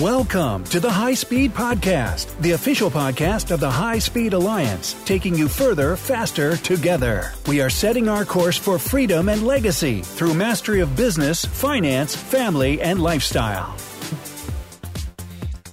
Welcome to the High Speed Podcast, the official podcast of the High Speed Alliance, taking you further, faster, together. We are setting our course for freedom and legacy through mastery of business, finance, family, and lifestyle.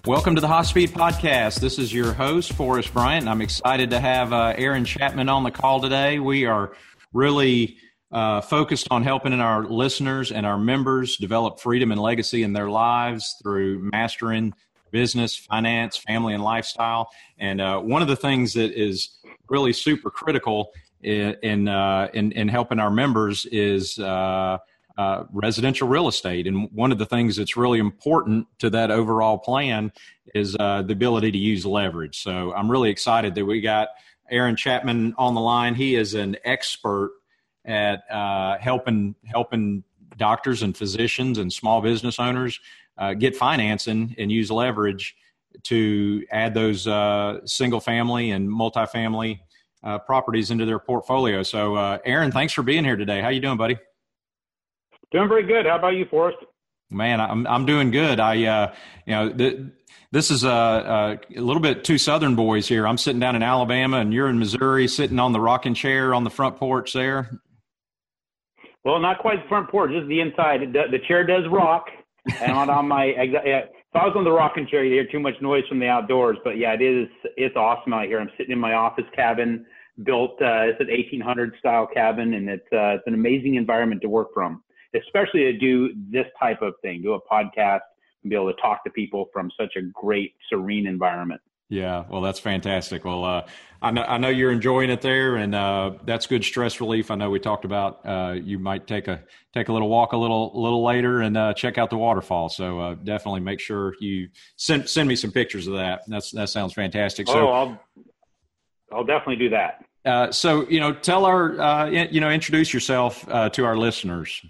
Welcome to the High Speed Podcast. This is your host, Forrest Bryant. I'm excited to have uh, Aaron Chapman on the call today. We are really uh, focused on helping our listeners and our members develop freedom and legacy in their lives through mastering business, finance, family, and lifestyle. And uh, one of the things that is really super critical in in, uh, in, in helping our members is uh, uh, residential real estate. And one of the things that's really important to that overall plan is uh, the ability to use leverage. So I'm really excited that we got Aaron Chapman on the line. He is an expert at uh, helping helping doctors and physicians and small business owners uh, get financing and use leverage to add those uh, single family and multifamily uh, properties into their portfolio. So, uh, Aaron, thanks for being here today. How you doing, buddy? Doing very good. How about you, Forrest? Man, I'm I'm doing good. I uh, you know the, this is a, a, a, little bit two Southern boys here. I'm sitting down in Alabama, and you're in Missouri, sitting on the rocking chair on the front porch there. Well, not quite the front porch, just the inside. The, the chair does rock, and on, on my if I was on the rocking chair, you'd hear too much noise from the outdoors. But yeah, it is it's awesome out here. I'm sitting in my office cabin, built uh, it's an 1800 style cabin, and it's uh, it's an amazing environment to work from, especially to do this type of thing, do a podcast, and be able to talk to people from such a great serene environment. Yeah, well, that's fantastic. Well, uh, I know I know you're enjoying it there, and uh, that's good stress relief. I know we talked about uh, you might take a take a little walk a little little later and uh, check out the waterfall. So uh, definitely make sure you send send me some pictures of that. That's that sounds fantastic. So, oh, I'll I'll definitely do that. Uh, so you know, tell our you know introduce yourself to our listeners.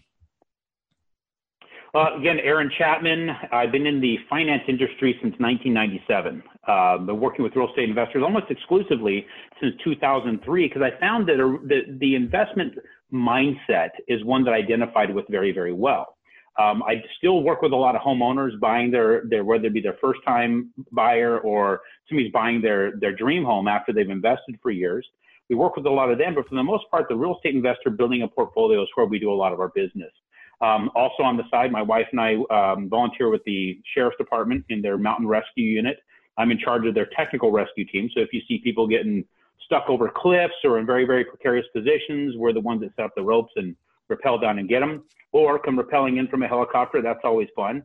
Uh, again, Aaron Chapman. I've been in the finance industry since 1997. Uh, been working with real estate investors almost exclusively since 2003 because I found that a, the, the investment mindset is one that I identified with very, very well. Um, I still work with a lot of homeowners buying their, their whether it be their first time buyer or somebody's buying their, their dream home after they've invested for years. We work with a lot of them, but for the most part, the real estate investor building a portfolio is where we do a lot of our business. Um, also on the side, my wife and I um, volunteer with the sheriff's department in their mountain rescue unit. I'm in charge of their technical rescue team. So if you see people getting stuck over cliffs or in very, very precarious positions, we're the ones that set up the ropes and rappel down and get them, or come rappelling in from a helicopter. That's always fun.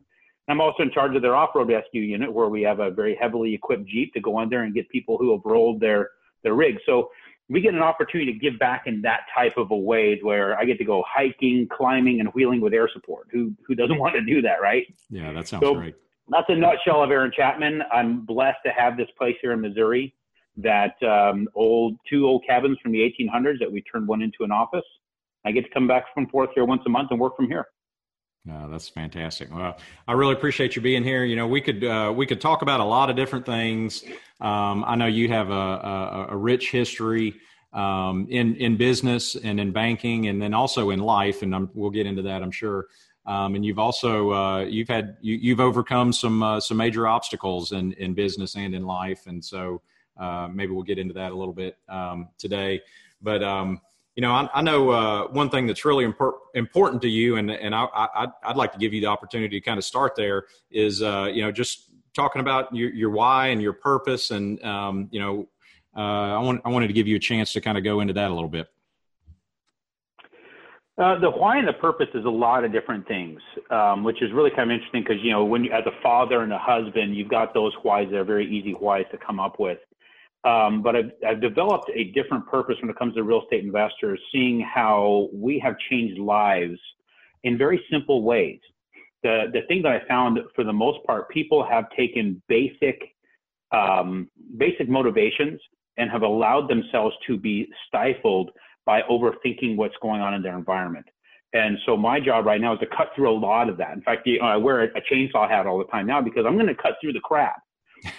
I'm also in charge of their off-road rescue unit, where we have a very heavily equipped jeep to go on there and get people who have rolled their their rig. So we get an opportunity to give back in that type of a way where I get to go hiking, climbing, and wheeling with air support. Who who doesn't want to do that, right? Yeah, that sounds so great. That's a nutshell of Aaron Chapman. I'm blessed to have this place here in Missouri. That um, old two old cabins from the 1800s that we turned one into an office. I get to come back from forth here once a month and work from here. No, that's fantastic. Well, I really appreciate you being here. You know, we could uh, we could talk about a lot of different things. Um, I know you have a, a, a rich history um, in in business and in banking, and then also in life, and I'm, we'll get into that, I'm sure. Um, and you've also uh, you've had you, have overcome some uh, some major obstacles in in business and in life, and so uh, maybe we'll get into that a little bit um, today. But um, you know, I, I know uh, one thing that's really impor- important to you, and and I, I would like to give you the opportunity to kind of start there. Is uh, you know just talking about your, your why and your purpose, and um, you know, uh, I want I wanted to give you a chance to kind of go into that a little bit. Uh, the why and the purpose is a lot of different things, um, which is really kind of interesting because you know when you, as a father and a husband, you've got those whys that are very easy whys to come up with. Um, but I've, I've developed a different purpose when it comes to real estate investors, seeing how we have changed lives in very simple ways. The, the thing that I found for the most part, people have taken basic, um, basic motivations and have allowed themselves to be stifled by overthinking what's going on in their environment. And so my job right now is to cut through a lot of that. In fact, you know, I wear a chainsaw hat all the time now because I'm going to cut through the crap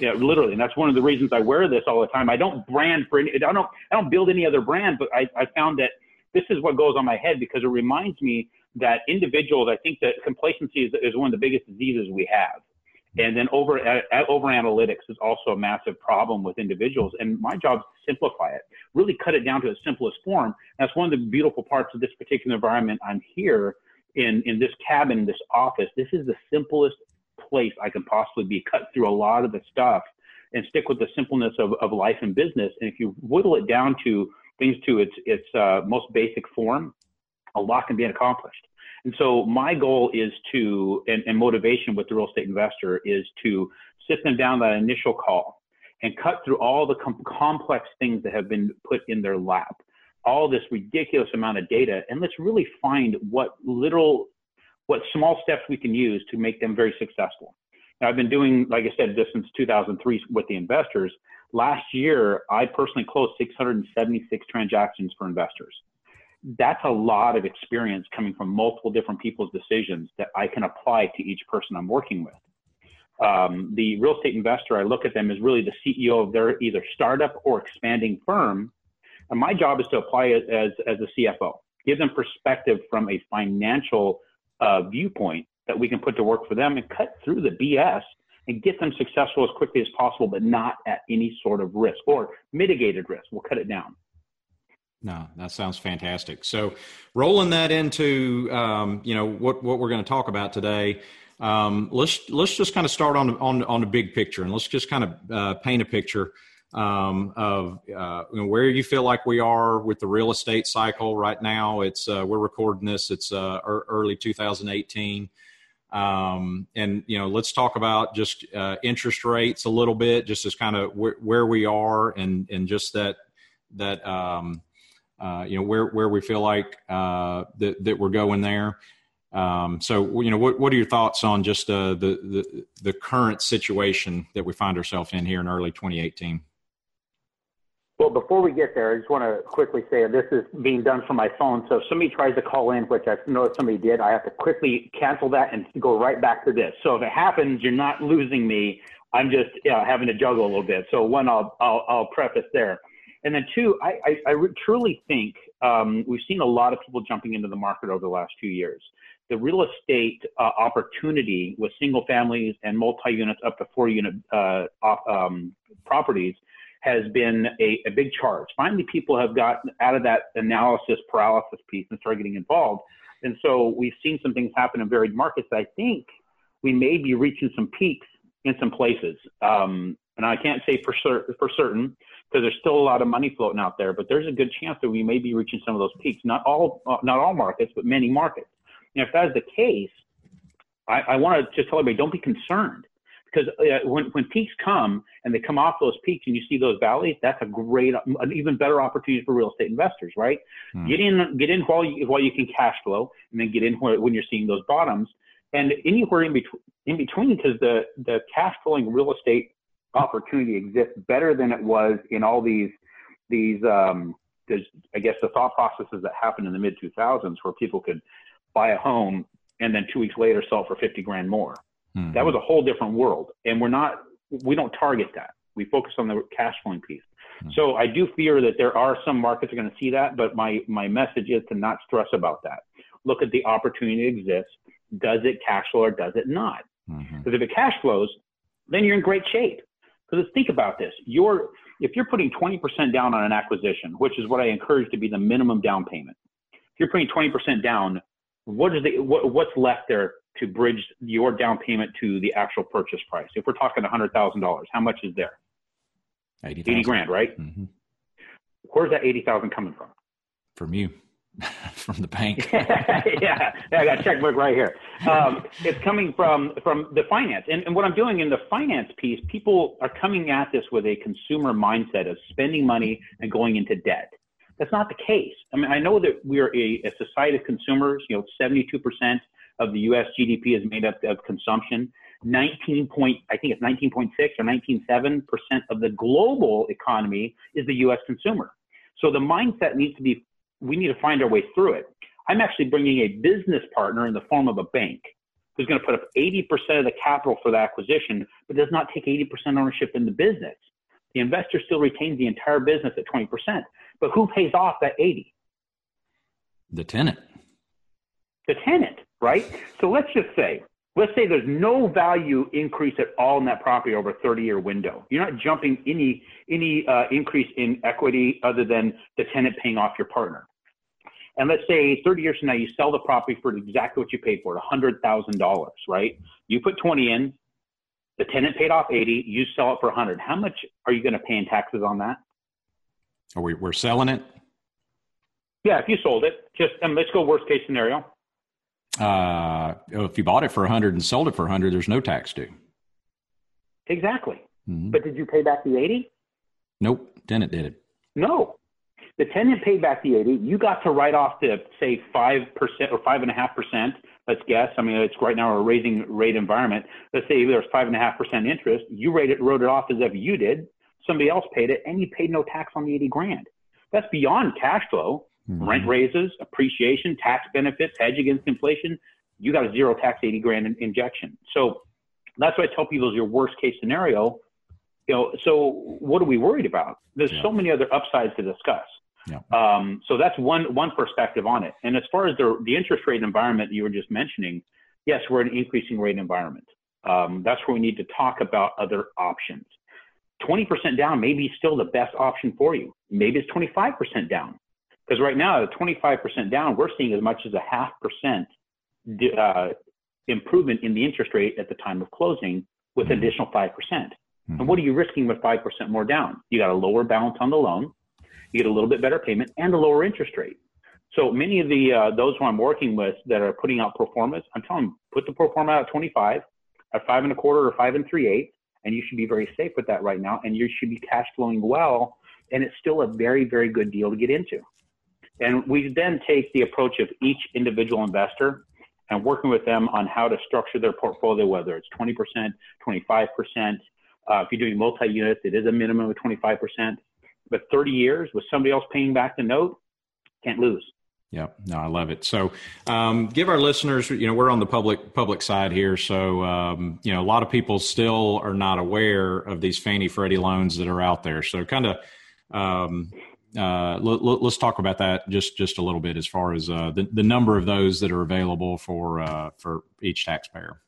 yeah, literally, and that's one of the reasons I wear this all the time. I don't brand for any. I don't. I don't build any other brand, but I, I found that this is what goes on my head because it reminds me that individuals. I think that complacency is, is one of the biggest diseases we have, And then over over analytics is also a massive problem with individuals. And my job is to simplify it, really cut it down to its simplest form. That's one of the beautiful parts of this particular environment. I'm here in in this cabin, this office. This is the simplest place I can possibly be. Cut through a lot of the stuff and stick with the simpleness of, of life and business. And if you whittle it down to things to its its uh, most basic form, a lot can be accomplished. And so my goal is to, and, and motivation with the real estate investor is to sit them down that initial call and cut through all the com- complex things that have been put in their lap, all this ridiculous amount of data, and let's really find what little, what small steps we can use to make them very successful. Now, I've been doing, like I said, this since 2003 with the investors. Last year, I personally closed 676 transactions for investors that's a lot of experience coming from multiple different people's decisions that I can apply to each person I'm working with. Um, the real estate investor, I look at them as really the CEO of their either startup or expanding firm. And my job is to apply it as, as a CFO, give them perspective from a financial uh, viewpoint that we can put to work for them and cut through the BS and get them successful as quickly as possible, but not at any sort of risk or mitigated risk. We'll cut it down. No, that sounds fantastic. So, rolling that into um, you know what what we're going to talk about today. Um, let's let's just kind of start on on on the big picture, and let's just kind of uh, paint a picture um, of uh, where you feel like we are with the real estate cycle right now. It's uh, we're recording this. It's uh, early 2018. Um, and you know, let's talk about just uh, interest rates a little bit, just as kind of wh- where we are, and and just that that um, uh, you know where where we feel like uh, that that we're going there. Um, so you know what what are your thoughts on just uh, the the the current situation that we find ourselves in here in early 2018? Well, before we get there, I just want to quickly say this is being done from my phone. So if somebody tries to call in, which I know somebody did, I have to quickly cancel that and go right back to this. So if it happens, you're not losing me. I'm just having to juggle a little bit. So one, I'll, I'll, I'll preface there. And then two, I, I, I truly think um, we've seen a lot of people jumping into the market over the last few years. The real estate uh, opportunity with single families and multi units up to four unit uh, um, properties has been a, a, big charge. Finally, people have gotten out of that analysis paralysis piece and started getting involved. And so we've seen some things happen in varied markets. I think we may be reaching some peaks in some places. Um, and I can't say for, cer- for certain because there's still a lot of money floating out there. But there's a good chance that we may be reaching some of those peaks. Not all, uh, not all markets, but many markets. And if that is the case, I, I want to just tell everybody: don't be concerned because uh, when when peaks come and they come off those peaks and you see those valleys, that's a great, an even better opportunity for real estate investors, right? Hmm. Get in, get in while you while you can cash flow, and then get in when you're seeing those bottoms. And anywhere in between, in between, because the the cash flowing real estate opportunity exists better than it was in all these these um, I guess the thought processes that happened in the mid 2000s where people could buy a home and then two weeks later sell for 50 grand more. Mm-hmm. That was a whole different world, and we're not we don't target that. We focus on the cash flowing piece. Mm-hmm. So I do fear that there are some markets are going to see that, but my my message is to not stress about that. Look at the opportunity that exists. Does it cash flow or does it not? Mm-hmm. Because if it cash flows, then you're in great shape. Because think about this: you're if you're putting 20% down on an acquisition, which is what I encourage to be the minimum down payment. If you're putting 20% down, what is the what, what's left there to bridge your down payment to the actual purchase price? If we're talking $100,000, how much is there? 80, 80 grand, right? Mm-hmm. Where's that 80,000 coming from? From you. from the bank. yeah, yeah, I got a checkbook right here. Um, it's coming from from the finance, and, and what I'm doing in the finance piece, people are coming at this with a consumer mindset of spending money and going into debt. That's not the case. I mean, I know that we are a, a society of consumers. You know, 72 percent of the U.S. GDP is made up of consumption. 19 point, I think it's 19.6 or 19.7 percent of the global economy is the U.S. consumer. So the mindset needs to be we need to find our way through it. I'm actually bringing a business partner in the form of a bank who's going to put up 80% of the capital for the acquisition, but does not take 80% ownership in the business. The investor still retains the entire business at 20%, but who pays off that 80? The tenant. The tenant, right? So let's just say let's say there's no value increase at all in that property over a 30 year window. You're not jumping any any uh, increase in equity other than the tenant paying off your partner. And let's say 30 years from now, you sell the property for exactly what you paid for it, $100,000, right? You put 20 in, the tenant paid off 80, you sell it for 100. How much are you going to pay in taxes on that? Are we, we're selling it? Yeah, if you sold it, just and let's go worst case scenario. Uh, if you bought it for 100 and sold it for 100, there's no tax due. Exactly. Mm-hmm. But did you pay back the 80? Nope. Tenant did it. No. The tenant paid back the 80. You got to write off the, say, 5% or 5.5%. Let's guess. I mean, it's right now a raising rate environment. Let's say there's 5.5% interest. You wrote it, wrote it off as if you did. Somebody else paid it, and you paid no tax on the 80 grand. That's beyond cash flow mm-hmm. rent raises, appreciation, tax benefits, hedge against inflation, you got a zero tax 80 grand in, injection. So that's what I tell people is your worst case scenario. You know, so what are we worried about? There's yeah. so many other upsides to discuss. Yeah. Um, so that's one one perspective on it. And as far as the the interest rate environment you were just mentioning, yes, we're in an increasing rate environment. Um, that's where we need to talk about other options. 20% down may be still the best option for you. Maybe it's 25% down. Because right now, at 25% down, we're seeing as much as a half percent uh, improvement in the interest rate at the time of closing with mm-hmm. additional 5%. percent mm hmm And what are you risking with 5% more down? You got a lower balance on the loan, you get a little bit better payment, and a lower interest rate. So many of the uh, those who I'm working with that are putting out pro formas, I'm telling them put the pro forma out at 25, at five and a quarter or five and three eighths, and you should be very safe with that right now, and you should be cash flowing well, and it's still a very very good deal to get into. And we then take the approach of each individual investor and working with them on how to structure their portfolio, whether it's 20%, 25%. Uh, if you're doing multi units, it is a minimum of 25%. But 30 years with somebody else paying back the note, can't lose. Yeah, no, I love it. So, um, give our listeners, you know, we're on the public public side here, so um, you know, a lot of people still are not aware of these Fannie Freddie loans that are out there. So, kind of, um, uh, let, us talk about that just just a little bit as far as uh, the the number of those that are available for uh, for each taxpayer.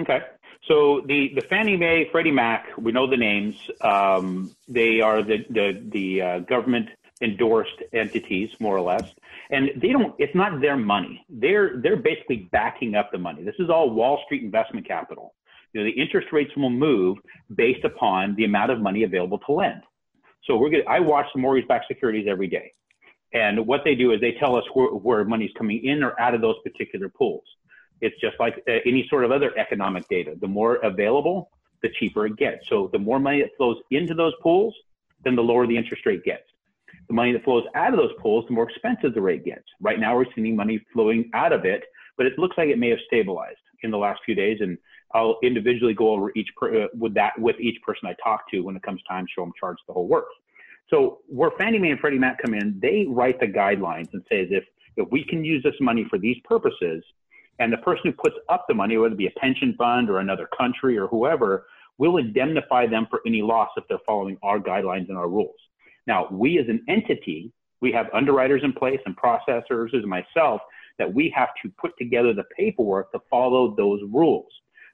Okay, so the the Fannie Mae, Freddie Mac, we know the names. Um, they are the the the uh, government endorsed entities, more or less, and they don't. It's not their money. They're they're basically backing up the money. This is all Wall Street investment capital. You know, the interest rates will move based upon the amount of money available to lend. So we're I watch the mortgage-backed securities every day, and what they do is they tell us where, where money's coming in or out of those particular pools. It's just like uh, any sort of other economic data. The more available, the cheaper it gets. So the more money that flows into those pools, then the lower the interest rate gets. The money that flows out of those pools, the more expensive the rate gets. Right now, we're seeing money flowing out of it, but it looks like it may have stabilized in the last few days. And I'll individually go over each per, uh, with that with each person I talk to when it comes time to show them charts the whole works. So where Fannie Mae and Freddie Mac come in, they write the guidelines and says if if we can use this money for these purposes, and the person who puts up the money, whether it be a pension fund or another country or whoever, will indemnify them for any loss if they're following our guidelines and our rules. Now, we as an entity, we have underwriters in place and processors, as myself, that we have to put together the paperwork to follow those rules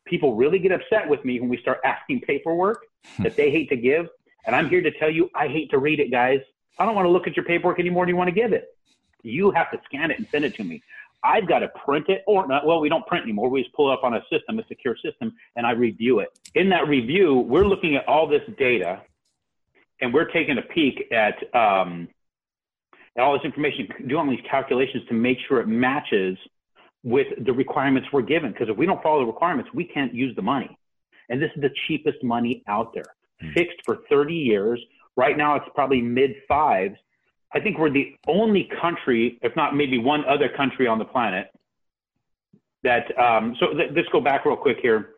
people really get upset with me when we start asking paperwork that they hate to give. And I'm here to tell you, I hate to read it, guys. I don't want to look at your paperwork anymore. Do you want to give it? You have to scan it and send it to me. I've got to print it or not. Well, we don't print anymore. We just pull it up on a system, a secure system, and I review it. In that review, we're looking at all this data and we're taking a peek at, um, at all this information, doing these calculations to make sure it matches with the requirements we're given. Because if we don't follow the requirements, we can't use the money. And this is the cheapest money out there, mm-hmm. fixed for 30 years. Right now, it's probably mid fives. I think we're the only country, if not maybe one other country on the planet, that. Um, so th- let's go back real quick here.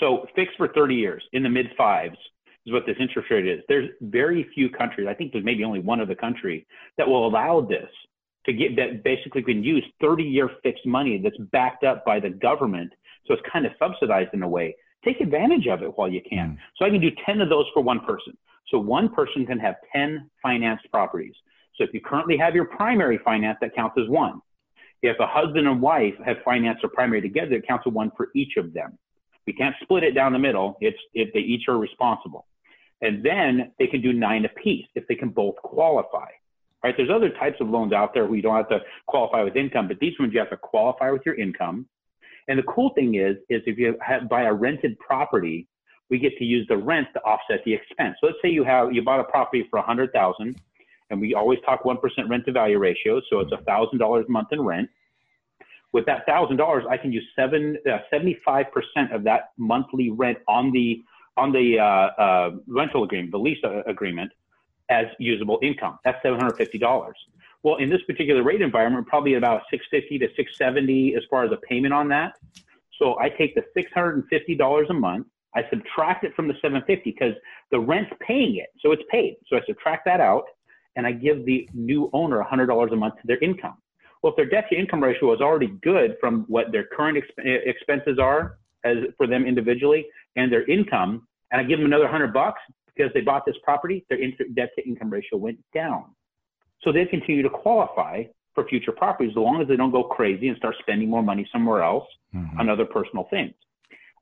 So fixed for 30 years in the mid fives is what this interest rate is. There's very few countries. I think there's maybe only one other country that will allow this to get that basically can use 30 year fixed money that's backed up by the government. So it's kind of subsidized in a way. Take advantage of it while you can. Mm. So I can do 10 of those for one person. So one person can have 10 financed properties. So if you currently have your primary finance, that counts as one. If a husband and wife have financed their primary together, it counts as one for each of them. We can't split it down the middle. It's if they each are responsible. And then they can do nine apiece if they can both qualify. Right? There's other types of loans out there where you don't have to qualify with income, but these ones you have to qualify with your income. And the cool thing is, is if you have, buy a rented property, we get to use the rent to offset the expense. So let's say you have you bought a property for a hundred thousand, and we always talk one percent rent to value ratio, so it's a thousand dollars a month in rent. With that thousand dollars, I can use seven uh, seventy five percent of that monthly rent on the on the uh, uh, rental agreement, the lease uh, agreement, as usable income. That's seven hundred fifty dollars. Well, in this particular rate environment, probably about 650 to 670 as far as a payment on that. So I take the $650 a month, I subtract it from the 750 because the rent's paying it, so it's paid. So I subtract that out, and I give the new owner $100 a month to their income. Well, if their debt to income ratio is already good from what their current exp- eh, expenses are as for them individually and their income, and I give them another 100 bucks because they bought this property, their debt to income ratio went down. So they continue to qualify for future properties as long as they don't go crazy and start spending more money somewhere else mm-hmm. on other personal things.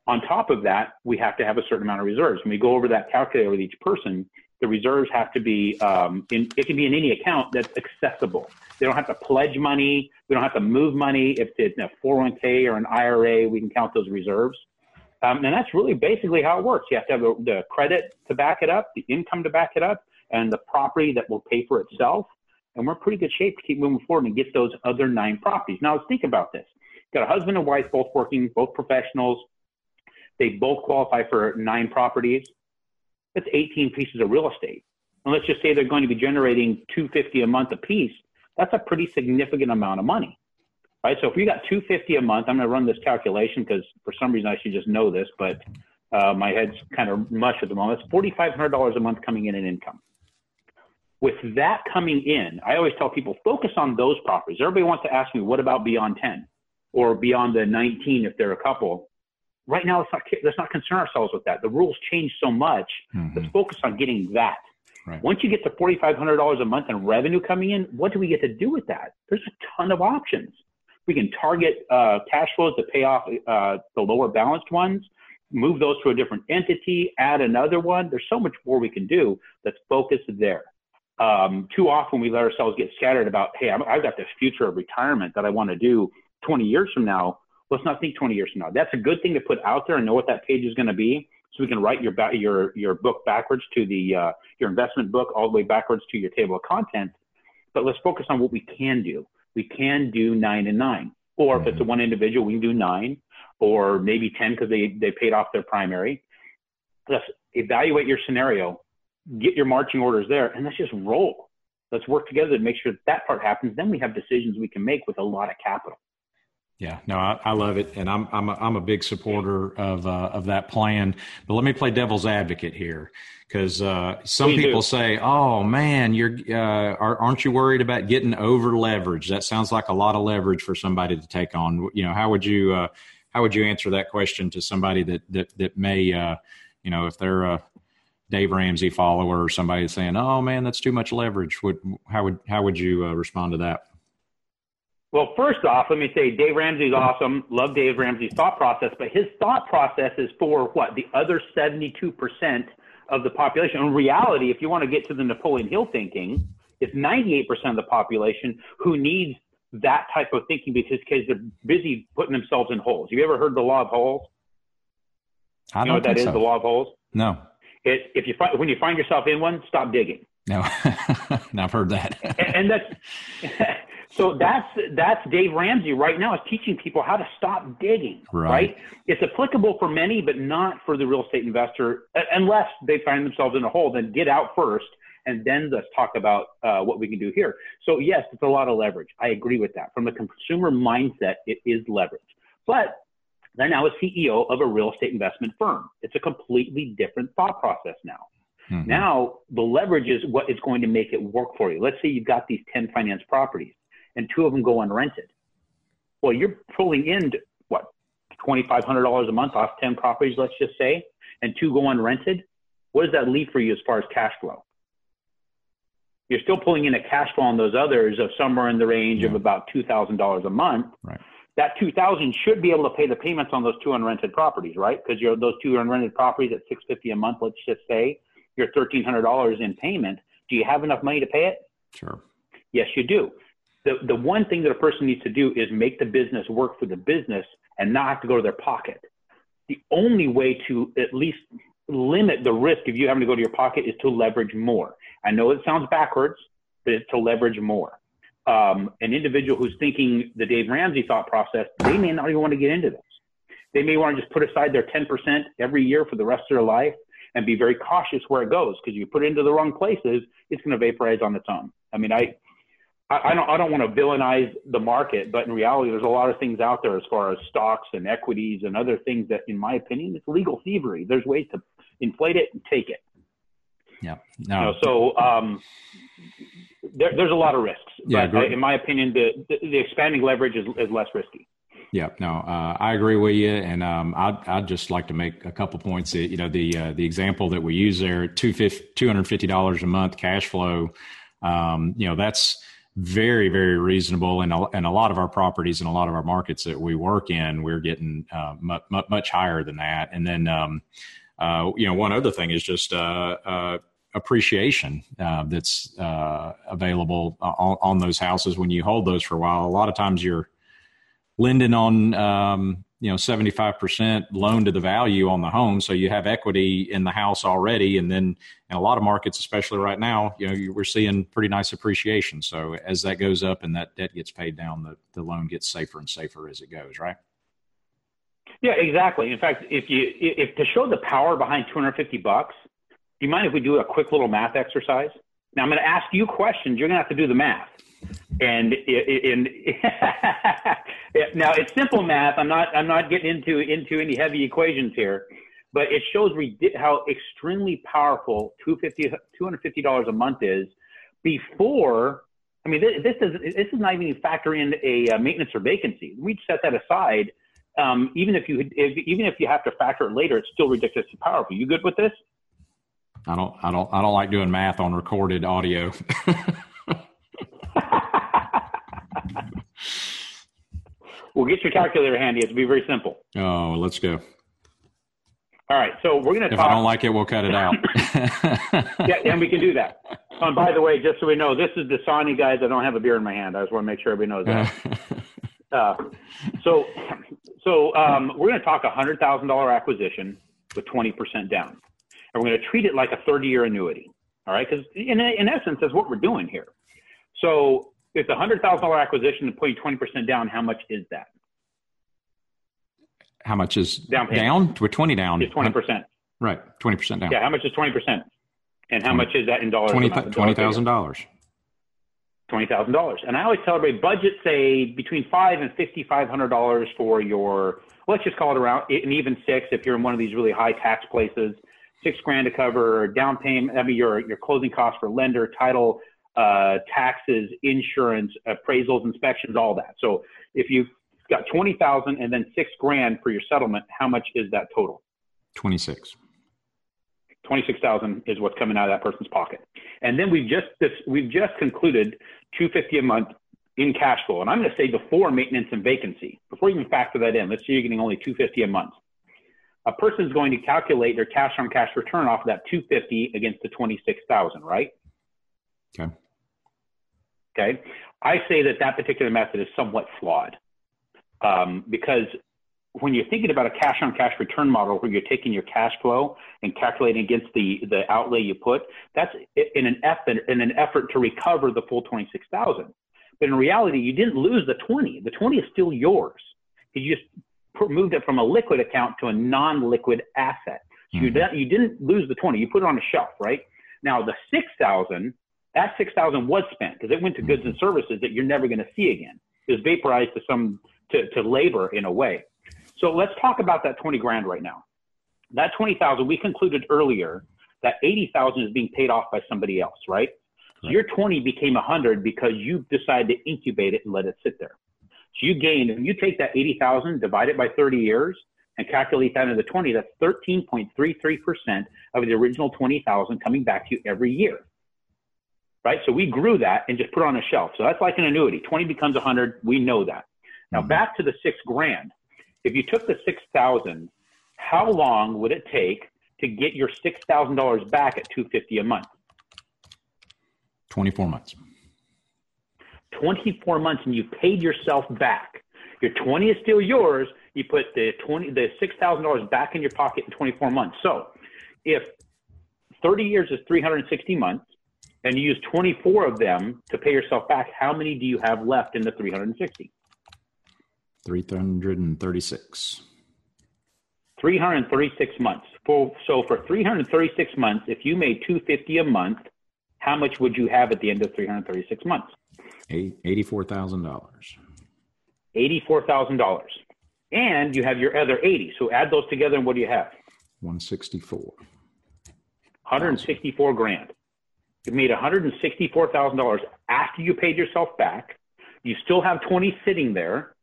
On top of that, we have to have a certain amount of reserves. When we go over that calculator with each person, the reserves have to be um, in, it can be in any account that's accessible. They don't have to pledge money. We don't have to move money. If it's a 401k or an IRA, we can count those reserves. Um, and that's really basically how it works. You have to have the, the credit to back it up, the income to back it up, and the property that will pay for itself and we're in pretty good shape to keep moving forward and get those other nine properties. Now, let's think about this. Got a husband and wife, both working, both professionals. They both qualify for nine properties. That's 18 pieces of real estate. And let's just say they're going to be generating 250 a month apiece. That's a pretty significant amount of money, right? So if you got 250 a month, I'm going to run this calculation because for some reason I should just know this, but uh, my head's kind of mush at the moment. It's $4,500 a month coming in in income with that coming in, I always tell people focus on those properties. Everybody wants to ask me, what about beyond 10 or beyond the 19 if they're a couple? Right now, let's not, let's not concern ourselves with that. The rules change so much. Mm-hmm. Let's focus on getting that. Right. Once you get to $4,500 a month in revenue coming in, what do we get to do with that? There's a ton of options. We can target uh, cash flows to pay off uh, the lower balanced ones, move those to a different entity, add another one. There's so much more we can do. Let's focus there um, too often we let ourselves get scattered about, hey, i have got this future of retirement that I want to do 20 years from now. Let's not think 20 years from now. That's a good thing to put out there and know what that page is going to be, so we can write your your your book backwards to the uh, your investment book all the way backwards to your table of contents. But let's focus on what we can do. We can do nine and nine, or if it's a mm-hmm. one individual, we can do nine, or maybe 10 because they they paid off their primary. Let's evaluate your scenario get your marching orders there, and let's just roll. Let's work together to make sure that, that part happens. Then we have decisions we can make with a lot of capital. Yeah, no, I, I, love it, and I'm I'm a, I'm a big supporter of uh, of that plan. But let me play devil's advocate here, because uh, some people do. say, "Oh man, you're uh, aren't you worried about getting over leveraged?" That sounds like a lot of leverage for somebody to take on. You know, how would you uh, how would you answer that question to somebody that that that may uh, you know if they're a Dave Ramsey follower or somebody saying, "Oh man, that's too much leverage." Would how would how would you uh, respond to that? Well, first off, let me say Dave Ramsey's awesome. Love Dave Ramsey's thought process, but his thought process is for what the other seventy-two percent of the population. In reality, if you want to get to the Napoleon Hill thinking, it's ninety-eight percent of the population who needs that type of thinking because because they're busy putting themselves in holes. Have you ever heard the law of holes? I you know what that is, so. The law of holes. No. It, if you find, when you find yourself in one, stop digging. No, no I've heard that. and, and that's so that's that's Dave Ramsey right now is teaching people how to stop digging. Right. right. It's applicable for many, but not for the real estate investor unless they find themselves in a hole. Then get out first, and then let's talk about uh, what we can do here. So yes, it's a lot of leverage. I agree with that. From a consumer mindset, it is leverage, but they're now a CEO of a real estate investment firm. It's a completely different thought process now. Mm-hmm. Now, the leverage is what is going to make it work for you. Let's say you've got these 10 finance properties and two of them go unrented. Well, you're pulling in, what, $2,500 a month off 10 properties, let's just say, and two go unrented. What does that leave for you as far as cash flow? You're still pulling in a cash flow on those others of somewhere in the range yeah. of about two thousand dollars a month. Right. That two thousand should be able to pay the payments on those two unrented properties, right? Because you're those two unrented properties at six fifty a month. Let's just say you're thirteen hundred dollars in payment. Do you have enough money to pay it? Sure. Yes, you do. The the one thing that a person needs to do is make the business work for the business and not have to go to their pocket. The only way to at least limit the risk of you having to go to your pocket is to leverage more. I know it sounds backwards, but it's to leverage more. Um, an individual who's thinking the Dave Ramsey thought process, they may not even want to get into this. They may want to just put aside their 10% every year for the rest of their life and be very cautious where it goes because you put it into the wrong places, it's going to vaporize on its own. I mean, I, I, don't, I don't want to villainize the market, but in reality, there's a lot of things out there as far as stocks and equities and other things that, in my opinion, it's legal thievery. There's ways to inflate it and take it. Yeah. No. You know, so um, there, there's a lot of risks. Yeah, but in my opinion, the, the, the expanding leverage is, is less risky. Yeah, no, uh, I agree with you, and um, I'd, I'd just like to make a couple points. That, you know, the uh, the example that we use there, two hundred fifty dollars a month cash flow. Um, you know, that's very very reasonable, and a, and a lot of our properties and a lot of our markets that we work in, we're getting uh, much, much higher than that. And then, um, uh, you know, one other thing is just uh, uh, appreciation uh, that's uh, available on, on, those houses when you hold those for a while. A lot of times you're lending on um, you know 75% loan to the value on the home so you have equity in the house already and then in a lot of markets especially right now you know we're seeing pretty nice appreciation so as that goes up and that debt gets paid down the, the loan gets safer and safer as it goes right yeah exactly in fact if you if to show the power behind 250 bucks do you mind if we do a quick little math exercise? Now I'm going to ask you questions. You're going to have to do the math. And in, now it's simple math. I'm not I'm not getting into into any heavy equations here, but it shows how extremely powerful 250 $250 a month is before. I mean, this, is this is not even factor in a uh, maintenance or vacancy. We set that aside. Um, even if you if, even if you have to factor it later, it's still ridiculously powerful. You good with this? I don't I don't I don't like doing math on recorded audio. well, get your calculator handy. It'll be very simple. Oh, let's go. All right, so we're going to. If talk... I don't like it, we'll cut it out. yeah, and we can do that. Um, by the way, just so we know, this is Dasani, guys. I don't have a beer in my hand. I just want to make sure everybody knows that. uh, so, so um, we're going to talk a hundred thousand dollar acquisition with twenty percent down and we're going to treat it like a 30 year annuity. All right. Because in, in essence, that's what we're doing here. So if a $100,000 acquisition and putting 20% down, how much is that? How much is down? Payment. Down? We're 20 down. It's 20%. Right. 20% down. Yeah. How much is 20%? And how 20, much is that in dollars? $20,000. $20, $20,000. And I always tell everybody budget say between five and $5,500 for your, let's just call it around an even six if you're in one of these really high tax places six grand to cover down payment, I mean, your, your closing costs for lender, title, uh, taxes, insurance, appraisals, inspections, all that. So if you've got 20,000 and then six grand for your settlement, how much is that total? 26. 26,000 is what's coming out of that person's pocket. And then we've just, this, we've just concluded 250 a month in cash flow. And I'm going to say before maintenance and vacancy, before you even factor that in, let's say you're getting only 250 a month a person is going to calculate their cash on cash return off of that 250 against the 26,000, right? Okay. Okay. I say that that particular method is somewhat flawed um, because when you're thinking about a cash on cash return model where you're taking your cash flow and calculating against the, the outlay you put, that's in an effort, in an effort to recover the full 26,000. But in reality, you didn't lose the 20. The 20 is still yours. You just moved it from a liquid account to a non-liquid asset. So mm-hmm. you, you didn't lose the 20, you put it on a shelf, right? Now the 6,000, that 6,000 was spent because it went to goods and services that you're never going to see again. It was vaporized to some, to, to labor in a way. So let's talk about that 20 grand right now. That 20,000, we concluded earlier that 80,000 is being paid off by somebody else, right? So your 20 became 100 because you decided to incubate it and let it sit there. So you gain, if you take that 80,000, divide it by 30 years, and calculate that into 20, that's 13.33% of the original 20,000 coming back to you every year. Right? So we grew that and just put it on a shelf. So that's like an annuity. 20 becomes 100. We know that. Now mm-hmm. back to the six grand. If you took the 6,000, how long would it take to get your $6,000 back at 250 a month? 24 months. 24 months and you paid yourself back. Your 20 is still yours. You put the 20, the $6,000 back in your pocket in 24 months. So if 30 years is 360 months and you use 24 of them to pay yourself back, how many do you have left in the 360? 336. 336 months. For, so for 336 months, if you made 250 a month, how much would you have at the end of 336 months? $84,000. $84,000. And you have your other 80. So add those together and what do you have? 164. 164 grand. You made $164,000 after you paid yourself back. You still have 20 sitting there.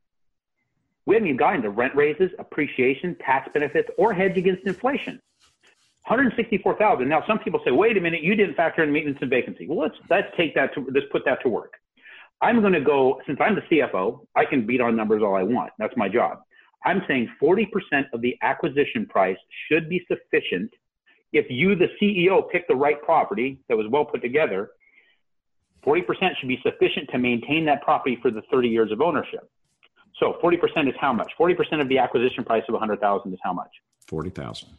We haven't even gotten to rent raises, appreciation, tax benefits, or hedge against inflation. 164,000. Now, some people say, wait a minute, you didn't factor in maintenance and vacancy. Well, let's, let's take that to, let's put that to work. I'm going to go, since I'm the CFO, I can beat on numbers all I want. That's my job. I'm saying 40% of the acquisition price should be sufficient if you, the CEO, pick the right property that was well put together. 40% should be sufficient to maintain that property for the 30 years of ownership. So 40% is how much? 40% of the acquisition price of 100,000 is how much? 40,000.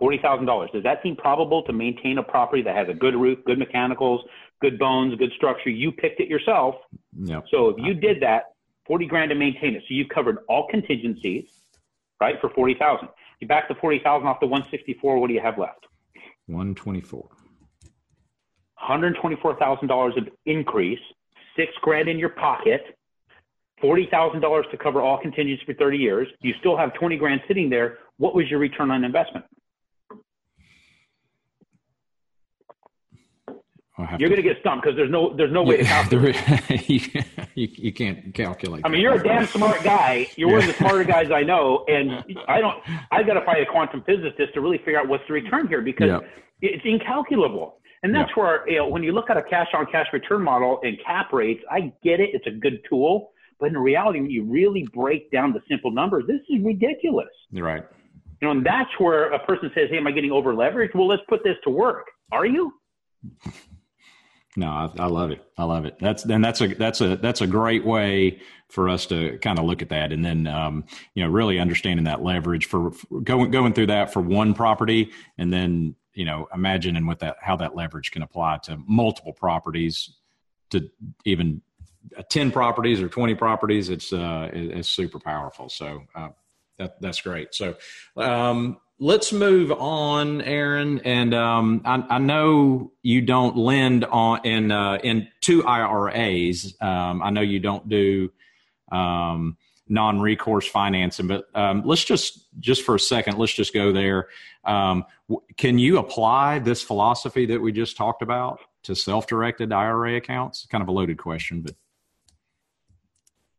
$40,000. Does that seem probable to maintain a property that has a good roof, good mechanicals, good bones, good structure? You picked it yourself. Yep. So if you did that, 40 grand to maintain it. So you've covered all contingencies, right, for 40,000. You back the 40,000 off the 164, what do you have left? 124. $124,000 of increase, six grand in your pocket, $40,000 to cover all contingencies for 30 years. You still have 20 grand sitting there. What was your return on investment? You're going to get stumped because there's no there's no way to calculate. you, you can't calculate. I mean, you're a damn smart guy. You're yeah. one of the smarter guys I know, and I don't. I've got to find a quantum physicist to really figure out what's the return here because yeah. it's incalculable. And that's yeah. where you know when you look at a cash on cash return model and cap rates, I get it. It's a good tool, but in reality, when you really break down the simple numbers, this is ridiculous. You're right. You know, and that's where a person says, "Hey, am I getting over leveraged?" Well, let's put this to work. Are you? No, I, I, love it. I love it. That's then that's a that's a that's a great way for us to kind of look at that, and then um, you know really understanding that leverage for, for, going going through that for one property, and then you know imagining what that how that leverage can apply to multiple properties, to even uh, ten properties or twenty properties. It's uh, it's super powerful. So uh, that that's great. So um, let's move on, Aaron. And um, I, I, know you don't lend on in uh, in two IRAs. Um, I know you don't do um, non-recourse financing, but um, let's just just for a second, let's just go there. Um, can you apply this philosophy that we just talked about to self-directed IRA accounts? Kind of a loaded question, but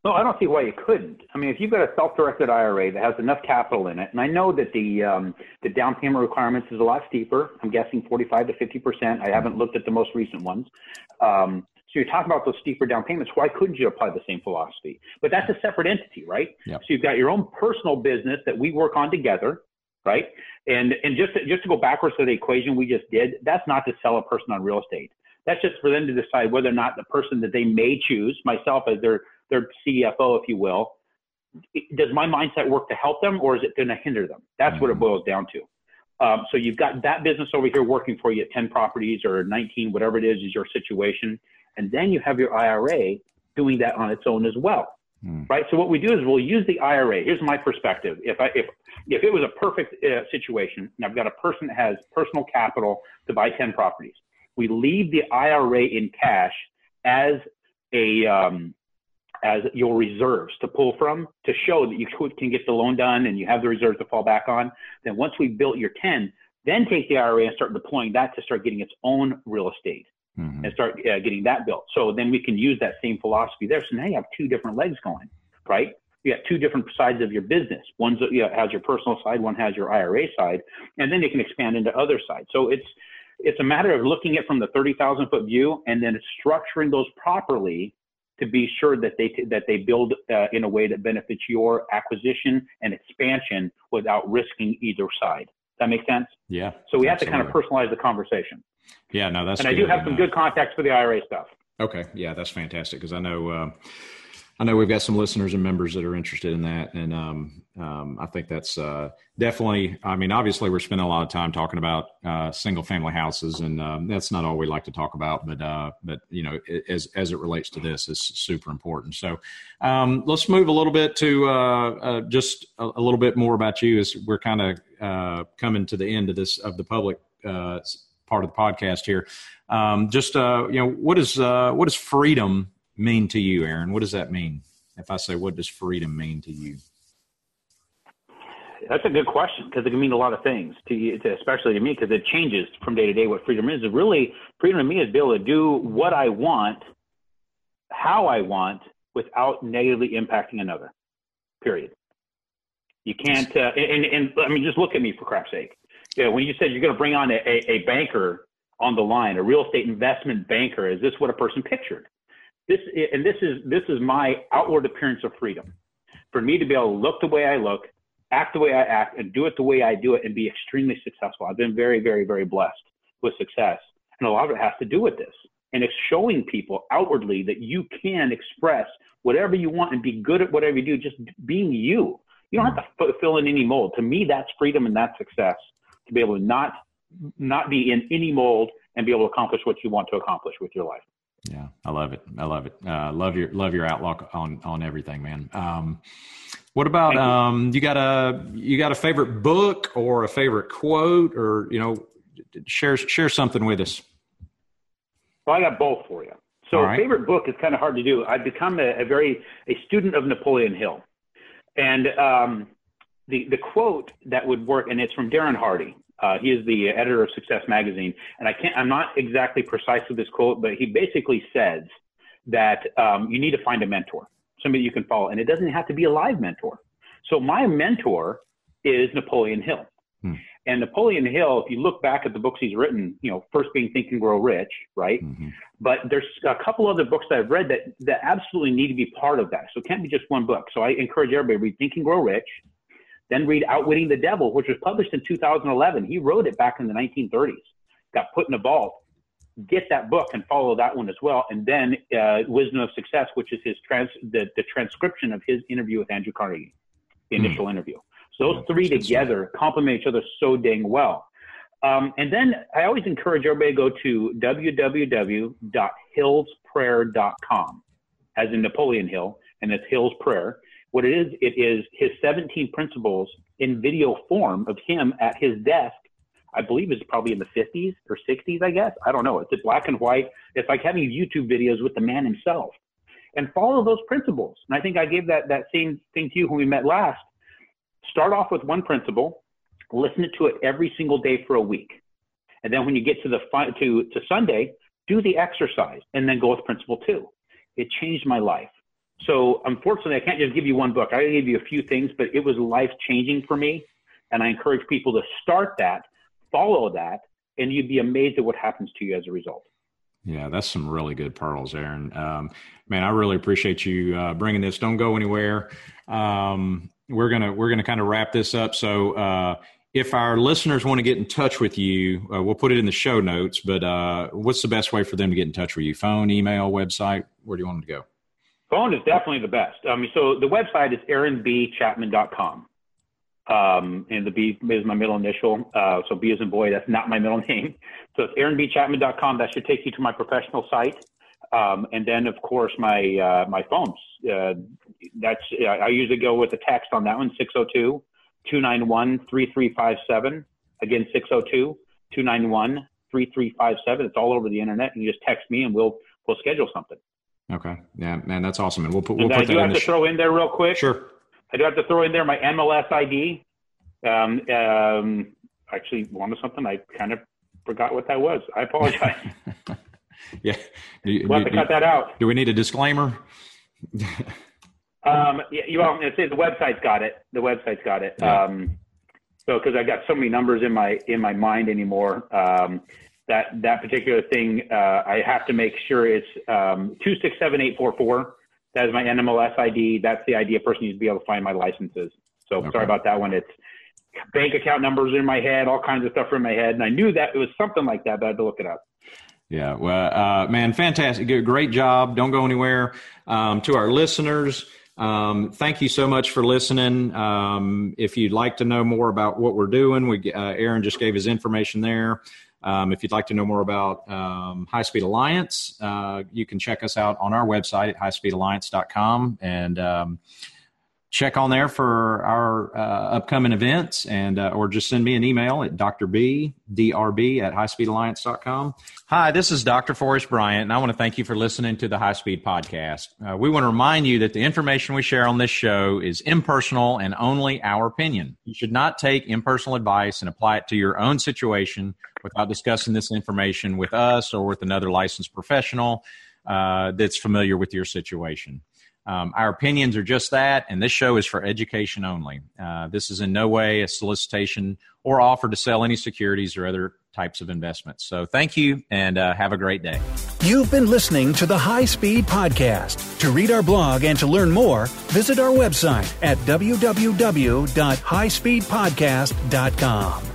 no, I don't see why you couldn't. I mean, if you've got a self-directed IRA that has enough capital in it, and I know that the um, the down payment requirements is a lot steeper. I'm guessing 45 to 50 percent. I haven't looked at the most recent ones. Um, so you're talking about those steeper down payments. Why couldn't you apply the same philosophy? But that's a separate entity, right? Yep. So you've got your own personal business that we work on together, right? And and just to, just to go backwards to the equation we just did, that's not to sell a person on real estate. That's just for them to decide whether or not the person that they may choose, myself as their their CFO, if you will, does my mindset work to help them or is it going to hinder them? That's what it mm-hmm. boils down to. Um, so you've got that business over here working for you at 10 properties or 19, whatever it is, is your situation. And then you have your IRA doing that on its own as well. Mm. Right. So what we do is we'll use the IRA. Here's my perspective. If I, if, if it was a perfect uh, situation and I've got a person that has personal capital to buy 10 properties, we leave the IRA in cash as a, um, as your reserves to pull from to show that you can get the loan done and you have the reserves to fall back on. Then once we've built your 10, then take the IRA and start deploying that to start getting its own real estate mm-hmm. and start uh, getting that built. So then we can use that same philosophy there. So now you have two different legs going, right? You got two different sides of your business. One you know, has your personal side, one has your IRA side, and then you can expand into other sides. So it's it's a matter of looking at from the 30,000 foot view and then structuring those properly to be sure that they that they build uh, in a way that benefits your acquisition and expansion without risking either side. Does that make sense? Yeah. So we have to kind of personalize the conversation. Yeah, no, that's. And I do have some good contacts for the IRA stuff. Okay, yeah, that's fantastic because I know uh, I know we've got some listeners and members that are interested in that, and um, um, I think that's uh, definitely. I mean, obviously, we're spending a lot of time talking about uh, single family houses, and um, that's not all we like to talk about. But uh, but you know, as as it relates to this, is super important. So um, let's move a little bit to uh, uh, just a, a, little bit more about you as we're kind of uh, coming to the end of this of the public part of the podcast here. Um, just you know, what is what is freedom? Mean to you, Aaron? What does that mean? If I say, what does freedom mean to you? That's a good question because it can mean a lot of things to you, to, especially to me, because it changes from day to day what freedom is. Really, freedom to me is be able to do what I want, how I want, without negatively impacting another. Period. You can't, uh, and, and, I mean, just look at me for crap's sake. Yeah, when you said you're going to bring on a, a, a banker on the line, a real estate investment banker, is this what a person pictured? This and this is this is my outward appearance of freedom. For me to be able to look the way i look act the way i act and do it the way i do it and be extremely successful. I've been very very very blessed with success. And a lot of it has to do with this. And it's showing people outwardly that you can express whatever you want and be good at whatever you do just being you. You don't have to fill in any mold. To me that's freedom and that's success. To be able to not not be in any mold and be able to accomplish what you want to accomplish with your life yeah, I love it. I love it. Uh, love your love your outlook on on everything, man. Um, what about um, you got a you got a favorite book or a favorite quote or you know share share something with us. Well, I got both for you. So, right. favorite book is kind of hard to do. I've become a, a very a student of Napoleon Hill, and um, the the quote that would work, and it's from Darren Hardy. Uh, he is the editor of Success Magazine, and I can't. I'm not exactly precise with this quote, but he basically says that um, you need to find a mentor, somebody you can follow, and it doesn't have to be a live mentor. So my mentor is Napoleon Hill. Hmm. And Napoleon Hill, if you look back at the books he's written, you know, first being Think and Grow Rich, right? Mm-hmm. But there's a couple other books that I've read that that absolutely need to be part of that. So it can't be just one book. So I encourage everybody to read Think and Grow Rich, then read Outwitting the Devil, which was published in 2011. He wrote it back in the 1930s, got put in a vault. Get that book and follow that one as well. And then uh, Wisdom of Success, which is his trans- the, the transcription of his interview with Andrew Carnegie, the hmm. initial mm. interview. So those three together complement each other so dang well. Um, and then I always encourage everybody to go to www.hillsprayer.com, as in Napoleon Hill, and it's Hill's Prayer. What it is, it is his 17 principles in video form of him at his desk. I believe it's probably in the 50s or 60s, I guess. I don't know. It's a black and white. It's like having YouTube videos with the man himself. And follow those principles. And I think I gave that, that same thing to you when we met last. Start off with one principle, listen to it every single day for a week. And then when you get to the to, to Sunday, do the exercise and then go with principle two. It changed my life. So unfortunately, I can't just give you one book. I gave you a few things, but it was life changing for me. And I encourage people to start that, follow that, and you'd be amazed at what happens to you as a result. Yeah, that's some really good pearls, Aaron. Um, man, I really appreciate you uh, bringing this. Don't go anywhere. Um, we're gonna we're gonna kind of wrap this up. So, uh, if our listeners want to get in touch with you, uh, we'll put it in the show notes. But uh, what's the best way for them to get in touch with you? Phone, email, website? Where do you want them to go? Phone is definitely the best. I mean, so the website is aaronbchapman.com. Um, and the B is my middle initial. Uh, so B is in boy, that's not my middle name. So it's aaronbchapman.com. That should take you to my professional site. Um, and then of course my, uh, my phones, uh, that's, I usually go with a text on that one, 602 291 3357. Again, 602 291 3357. It's all over the internet. And you just text me and we'll, we'll schedule something. Okay. Yeah, man, that's awesome. And we'll put, we'll put I do have to sh- throw in there real quick. Sure. I do have to throw in there my MLS ID. Um, um, actually, wanted something. I kind of forgot what that was. I apologize. yeah. Do, we'll have to cut that out. Do we need a disclaimer? um, yeah, you to say the website's got it. The website's got it. Yeah. Um, so because I got so many numbers in my in my mind anymore. Um, that that particular thing, uh, I have to make sure it's um, two six seven eight four four. That is my NMLS ID. That's the ID a person needs to be able to find my licenses. So okay. sorry about that one. It's bank account numbers in my head, all kinds of stuff in my head, and I knew that it was something like that, but I had to look it up. Yeah, well, uh, man, fantastic, great job. Don't go anywhere. Um, to our listeners. Um, thank you so much for listening. Um, if you'd like to know more about what we're doing, we, uh, Aaron just gave his information there. Um, if you'd like to know more about um, High Speed Alliance, uh, you can check us out on our website at highspeedalliance.com. And um, check on there for our uh, upcoming events and uh, or just send me an email at drb drb at highspeedalliance.com hi this is dr forrest bryant and i want to thank you for listening to the high speed podcast. Uh, we want to remind you that the information we share on this show is impersonal and only our opinion. You should not take impersonal advice and apply it to your own situation without discussing this information with us or with another licensed professional uh, that's familiar with your situation um, our opinions are just that, and this show is for education only. Uh, this is in no way a solicitation or offer to sell any securities or other types of investments. So thank you and uh, have a great day. You've been listening to the High Speed Podcast. To read our blog and to learn more, visit our website at www.highspeedpodcast.com.